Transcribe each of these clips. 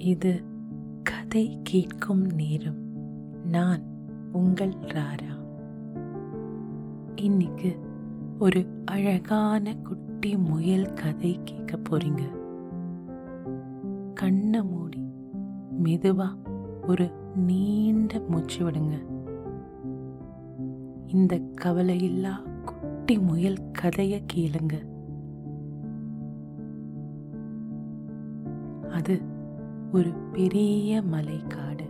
இது கதை கேட்கும் நேரம். நான் உங்கள் ராரா. இன்னைக்கு ஒரு அழகான குட்டி முயல் கதை கேட்க போறீங்க. கண்ணை மூடி மெதுவா ஒரு நீண்ட மூச்சு விடுங்க. இந்த கவலையில்லா குட்டி முயல் கதைய கேளுங்க. அது ஒரு பெரிய மலைக்காடு.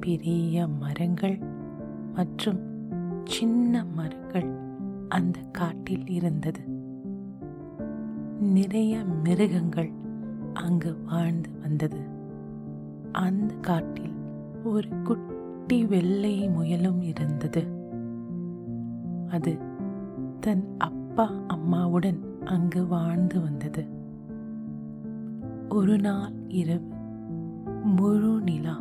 பெரிய மரங்கள் மற்றும் சின்ன மரங்கள் அந்த காட்டில் இருந்தது. நிறைய மிருகங்கள் அங்கு வாழ்ந்து வந்தது. அந்த காட்டில் ஒரு குட்டி வெள்ளை முயலும் இருந்தது. அது தன் அப்பா அம்மாவுடன் அங்கு வாழ்ந்து வந்தது. ஒரு நாள் இரவு முழு நிலா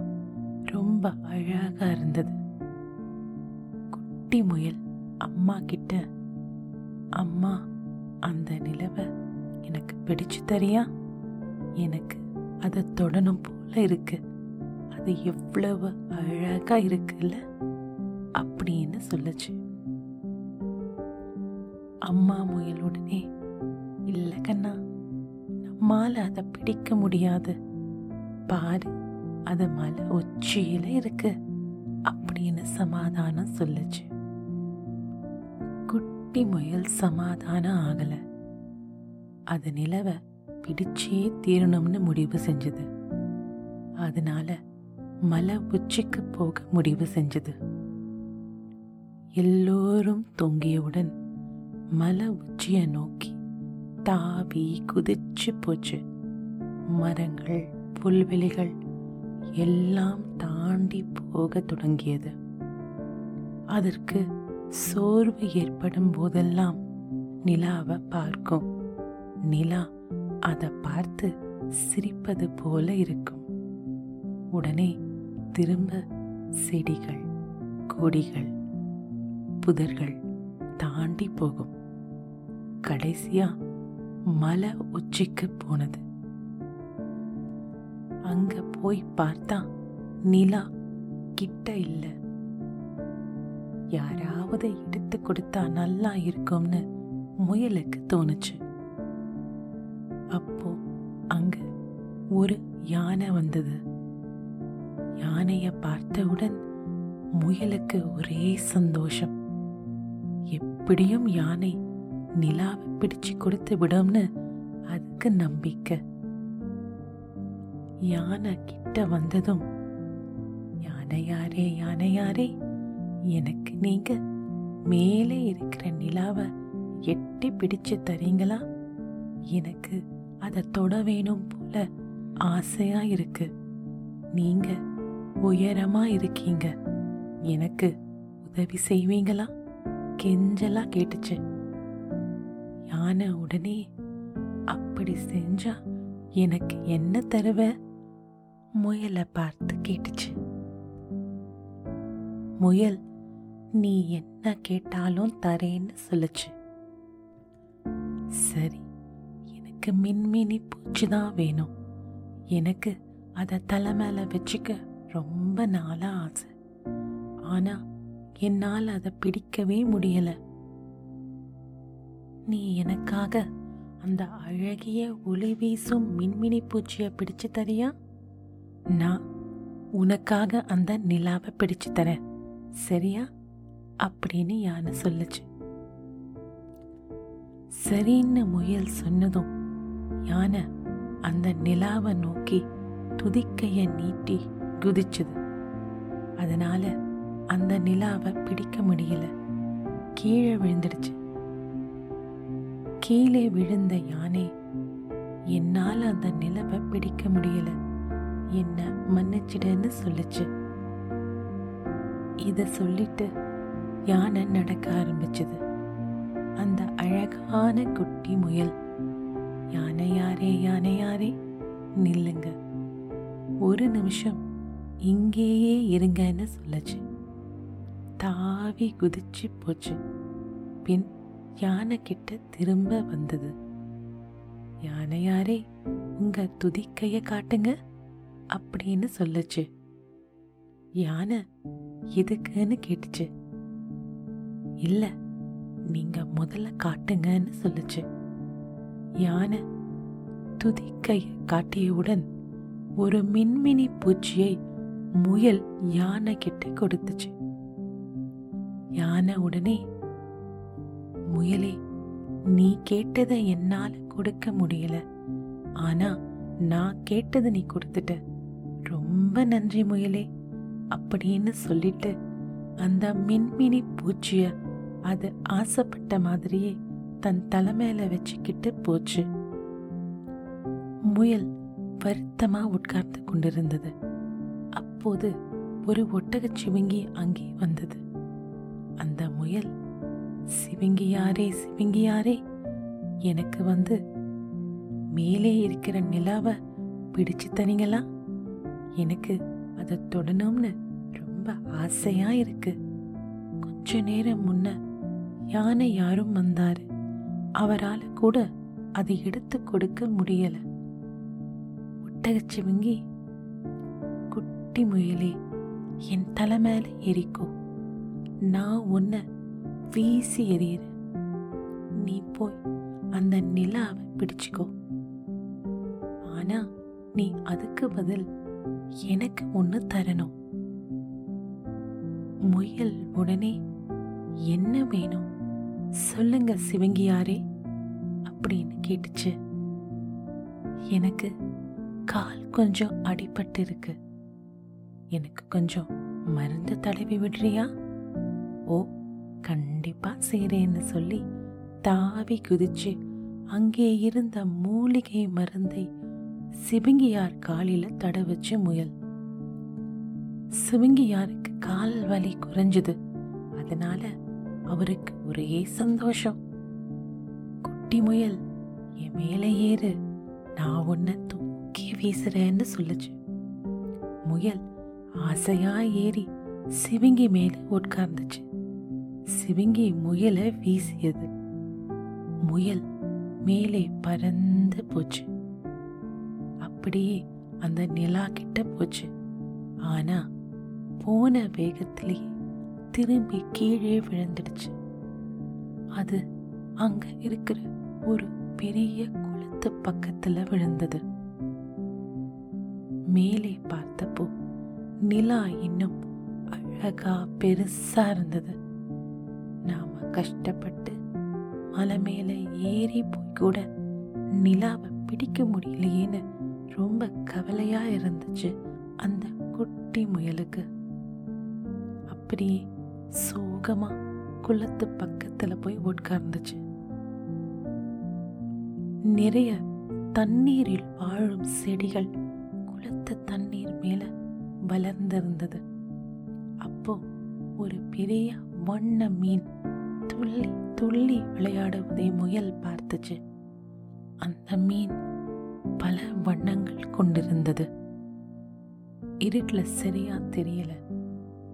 ரொம்ப அழகாக இருந்தது. குட்டி முயல் அம்மா கிட்ட அம்மா அந்த நிலவை எனக்கு பிடிச்சு தரியா? எனக்கு அதை தொடணும் போல இருக்கு. அது எவ்வளவு அழகா இருக்குல்ல? அப்படின்னு சொல்லுச்சு. அம்மா முயல் உடனே இல்ல கண்ணா மாலை அதை பிடிக்க முடியாது. பாரு அது மலை உச்சியில இருக்கு. அப்படின்னு சமாதானம் சொல்லுச்சு. குட்டி முயல் சமாதானம் ஆகல. அது நிலவை பிடிச்சே தீரணும்னு முடிவு செஞ்சது. அதனால மலை உச்சிக்கு போக முடிவு செஞ்சது. எல்லோரும் தொங்கியவுடன் மலை உச்சியை நோக்கி தாவி குதிச்சு போச்சு. மரங்கள் புல்வெளிகள் எல்லாம் தாண்டி போக தொடங்கியது. அதற்கு சோர்வு ஏற்படும் போதெல்லாம் நிலாவை பார்க்கும். நிலா அதை பார்த்து சிரிப்பது போல இருக்கும். உடனே திரும்ப செடிகள் கொடிகள் புதர்கள் தாண்டி போகும். கடைசியாக மலை உச்சிக்கு போனது. அங்க போய் பார்த்தா நிலா கிட்ட இல்ல. யாராவது எடுத்து கொடுத்தா நல்லா இருக்கும்னு முயலுக்கு தோணுச்சு. அப்போ அங்க ஒரு யானை வந்தது. யானைய பார்த்தவுடன் முயலுக்கு ஒரே சந்தோஷம். எப்படியும் யானை நிலாவை பிடிச்சு கொடுத்து விடும்னு அதுக்கு நம்பிக்கை. யானை கிட்ட வந்ததும் யானையாரே யானையாரே எனக்கு நீங்க மேலே இருக்கிற நிலாவை எட்டி பிடிச்சு தரீங்களா? எனக்கு அதை தொட வேணும் போல ஆசையா இருக்கு. நீங்க உயரமா இருக்கீங்க. எனக்கு உதவி செய்வீங்களா? கெஞ்சலா கேட்டுச்சு. யானை உடனே அப்படி செஞ்சா எனக்கு என்ன தருவ முயலை பார்த்து கேட்டுச்சு. முயல் நீ என்ன கேட்டாலும் தரேன்னு சொல்லுச்சு. சரி எனக்கு மின்மினி பூச்சி தான் வேணும். எனக்கு அதை தலை மேல வச்சுக்க ரொம்ப நாளா ஆசை. ஆனா என்னால் அதை பிடிக்கவே முடியலை. நீ எனக்காக அந்த அழகிய ஒளி வீசும் மின்மினி பூச்சியை பிடிச்சு தரியா? நான் உனக்காக அந்த நிலாவை பிடிச்சு தரேன் சரியா? அப்படின்னு யானை சொல்லுச்சு. சரின்னு முயல் சொன்னதும் யானை அந்த நிலாவை நோக்கி துதிக்கையை நீட்டி குதிச்சுது. அதனால அந்த நிலாவை பிடிக்க முடியல. கீழே விழுந்துடுச்சு. கீழே விழுந்த யானை என்னால் அந்த நிலவை பிடிக்க முடியல. என்ன மன்னிச்சிடுன்னு சொல்லுச்சு. இதை சொல்லிட்டு யானை நடக்க ஆரம்பிச்சது. அந்த அழகான குட்டி முயல். யானையாரே யானையாரே நில்லுங்க. ஒரு நிமிஷம் இங்கேயே இருங்கன்னு சொல்லுச்சு. தாவி குதிச்சு போச்சு. பின் யானை கிட்ட திரும்ப வந்தது. யானையாரே உங்க துதிக்கைய காட்டுங்க அப்படின்னு சொல்லுச்சு. யானை எதுக்குன்னு கேட்டுச்சு. இல்ல நீங்க முதல்ல காட்டுங்கன்னு சொல்லுச்சு. யானை துதிக்கைய காட்டியவுடன் ஒரு மின்மினி பூச்சியை முயல் யானை கிட்ட கொடுத்துச்சு. யானை உடனே முயலே. நீ கேட்டதை என்னால கொடுக்க முடியல. ஆனா நான் கேட்டதை நீ கொடுத்துட்ட. ரொம்ப நன்றி முயலே. அப்படின்னு சொல்லிட்டு அந்த மின்மினி பூச்சிய அது ஆசைப்பட்ட மாதிரியே தன் தலைமையில வச்சுக்கிட்டு போச்சு. முயல் வருத்தமா உட்கார்ந்து கொண்டிருந்தது. அப்போது ஒரு ஒட்டகச் சிவிங்கி அங்கே வந்தது. அந்த முயல் சிவிங்கியாரே சிவிங்கியாரே எனக்கு வந்து மேலே இருக்கிற நிலாவை பிடிச்சு தரீங்களா எனக்கு அதை தொடணும்னு ரொம்ப ஆசையா இருக்கு. கொஞ்ச நேரம் முன்ன யானை யாரும் வந்தாரு. அவரால் கூட அதை எடுத்து கொடுக்க முடியல. ஒட்டகச்சிவிங்கி குட்டி முயலே என் தலை மேல எரிக்கோ நான் உன்னை வீசி எறிகிறேன் நீ போய் அந்த நிலாவை பிடிச்சுக்கோ. ஆனா நீ அதுக்கு பதில் எனக்கு ஒன்று தரணும். முயல் உடனே என்ன வேணும்? சொல்லுங்க சிவங்கியாரே அப்படின்னு கேட்டுச்சு. எனக்கு கால் கொஞ்சம் அடிபட்டு இருக்கு எனக்கு கொஞ்சம் மருந்து தடவி விடுறியா? ஓ கண்டிப்பாக செய்கிறேன்னு சொல்லி தாவி குதிச்சு அங்கே இருந்த மூலிகை மருந்தை சிவிங்கியார் காலில் தட வச்சு முயல். சிவிங்கியாருக்கு கால் வலி குறைஞ்சது. அதனால அவருக்கு ஒரே சந்தோஷம். குட்டி முயல் என் மேலே ஏறு. நான் உன்னை தூக்கி வீசுறேன்னு சொல்லுச்சு. முயல் ஆசையா ஏறி சிவிங்கி மேலே உட்கார்ந்துச்சு. சிவிங்கி முயலை வீசியது. முயல் மேலே பறந்து போச்சு. அப்படியே அந்த நிலா கிட்ட போச்சு. ஆனா போன வேகத்திலேயே திரும்பி கீழே விழுந்துடுச்சு. அது அங்க இருக்கிற ஒரு பெரிய குளத்து பக்கத்துல விழுந்தது. மேலே பார்த்தப்போ நிலா இன்னும் அழகா பெருசா இருந்தது. கஷ்டப்பட்டு மலை மேலே ஏறி போய் கூட நிலாவை பிடிக்க முடியலையேன்னு ரொம்ப கவலையாக இருந்துச்சு அந்த குட்டி முயலுக்கு. அப்படியே சோகமாக குளத்து பக்கத்தில் போய் உட்கார்ந்துச்சு. நிறைய தண்ணீரில் வாழும் செடிகள் குளத்து தண்ணீர் மேலே வளர்ந்திருந்தது. அப்போ ஒரு பெரிய வண்ண மீன் துள்ளி துள்ளி விளையாடுவதை முயல் பார்த்துச்சு. அந்த மீன் பல வண்ணங்கள் கொண்டிருந்தது. இருட்டில் சரியா தெரியல.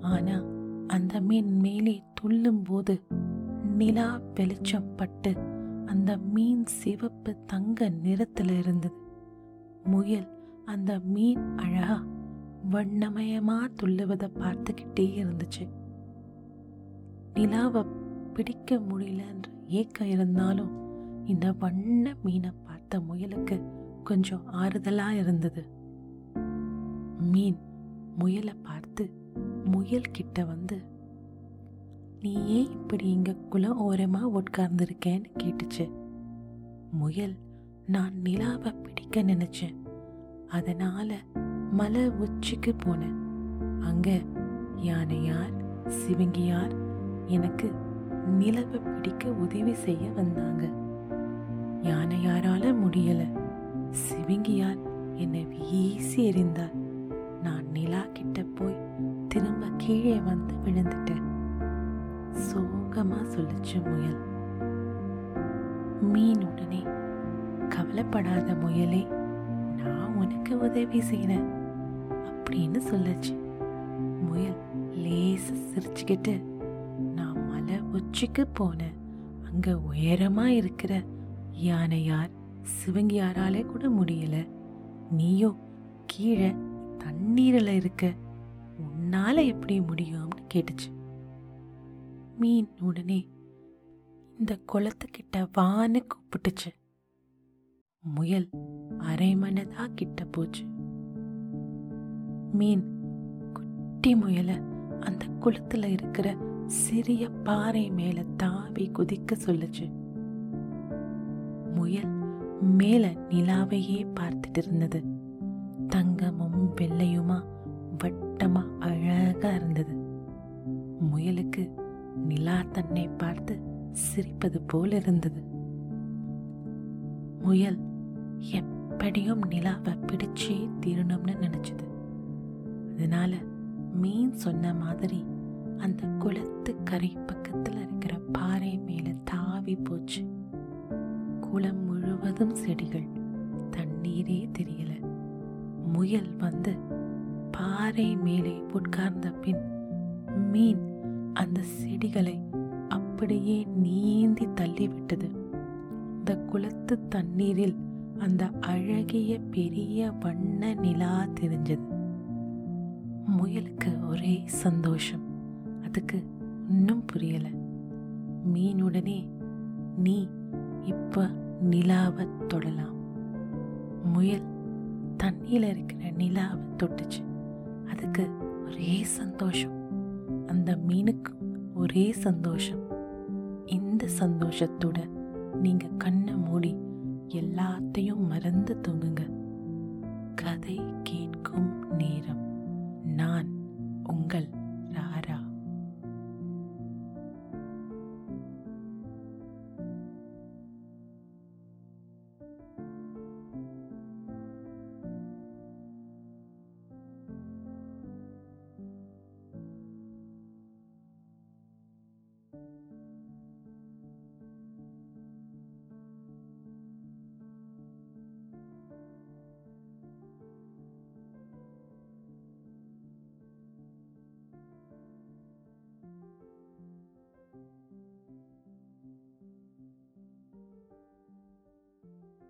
ஆனா அந்த மீன் மேலே துள்ளும் போது நிலா வெளிச்சம் பட்டு அந்த மீன் சிவப்பு தங்க நிறத்தில் இருந்தது. முயல் அந்த மீன் அழகா வண்ணமயமா துள்ளுவதை பார்த்துக்கிட்டே இருந்துச்சு. நிலாவை பிடிக்க முடியலன்ற ஏக்கம் இருந்தாலும் இந்த வண்ண மீனை பார்த்த முயலுக்கு கொஞ்சம் ஆறுதலாக இருந்தது. மீன் முயலை பார்த்து முயல் கிட்ட வந்து நீ ஏன் இப்படி இங்கே குளம் ஓரமாக உட்கார்ந்துருக்கேன்னு கேட்டுச்சு? முயல் நான் நிலாவை பிடிக்க நினைச்சேன். அதனால மலை உச்சிக்கு போனேன். அங்க யானையார் சிவங்கியார் எனக்கு நிலவை பிடிக்க உதவி செய்ய வந்தாங்க. யானையாரால முடியல. சிவிங்கியார் என்னை வீசி எறிந்தார். நான் நிலா கிட்ட போய் திரும்ப கீழே வந்து விழுந்துட்டேன். சோகமா சொல்லிச்சு முயல். மீன் உடனே கவலைப்படாத முயலே நான் உனக்கு உதவி செய்றேன் அப்படின்னு சொல்லுச்சு. முயல் லேச சிரிச்சுக்கிட்டு மலை உச்சிக்கு போனேன் அங்க உயரமா இருக்கிற யானையார் சிவங்கியாராலே கூட முடியல. நீயோ கீழே தண்ணீரில் இருக்க உன்னால எப்படி முடியும்னு கேட்டுச்சு. மீன் உடனே இந்த குளத்துக்கிட்ட வான்னு கூப்பிட்டுச்சு. முயல் அரைமனதா கிட்ட போச்சு. மீன் குட்டி முயலை அந்த குளத்துல இருக்கிற சிறிய பாறை மேல தாவி குதிக்க சொல்லுச்சு. முயல் மேல நிலாவையே பார்த்துட்டு இருந்தது. தங்கமும் வெள்ளையுமா வட்டமா அழகா இருந்தது. முயலுக்கு நிலா தன்னை பார்த்து சிரிப்பது போல் இருந்தது. முயல் எப்படியும் நிலாவை பிடிச்சே தீரணும்னு நினைச்சது. அதனால மீன் சொன்ன மாதிரி அந்த குளத்து கரை பக்கத்தில் இருக்கிற பாறை மேலே தாவி போச்சு. குளம் முழுவதும் செடிகள் தண்ணீரே தெரியல. முயல் வந்து பாறை மேலே உட்கார்ந்த பின் மீன் அந்த செடிகளை அப்படியே நீந்தி தள்ளிவிட்டது. இந்த குளத்து தண்ணீரில் அந்த அழகிய பெரிய வண்ண நிலா தெரிஞ்சது. முயலுக்கு ஒரே சந்தோஷம். பார்வத்துக்கு இன்னும் புரியல. மீன் உடனே நீ இப்ப நிலாவை தொடலாம். முயல் தண்ணியில் இருக்கிற நிலாவை தொட்டுச்சு. அதுக்கு ஒரே சந்தோஷம். அந்த மீனுக்கு ஒரே சந்தோஷம். இந்த சந்தோஷத்தோட நீங்க கண்ணை மூடி எல்லாத்தையும் மறந்து தூங்குங்க. கதை கேட்கும் நேரம். நான் உங்கள்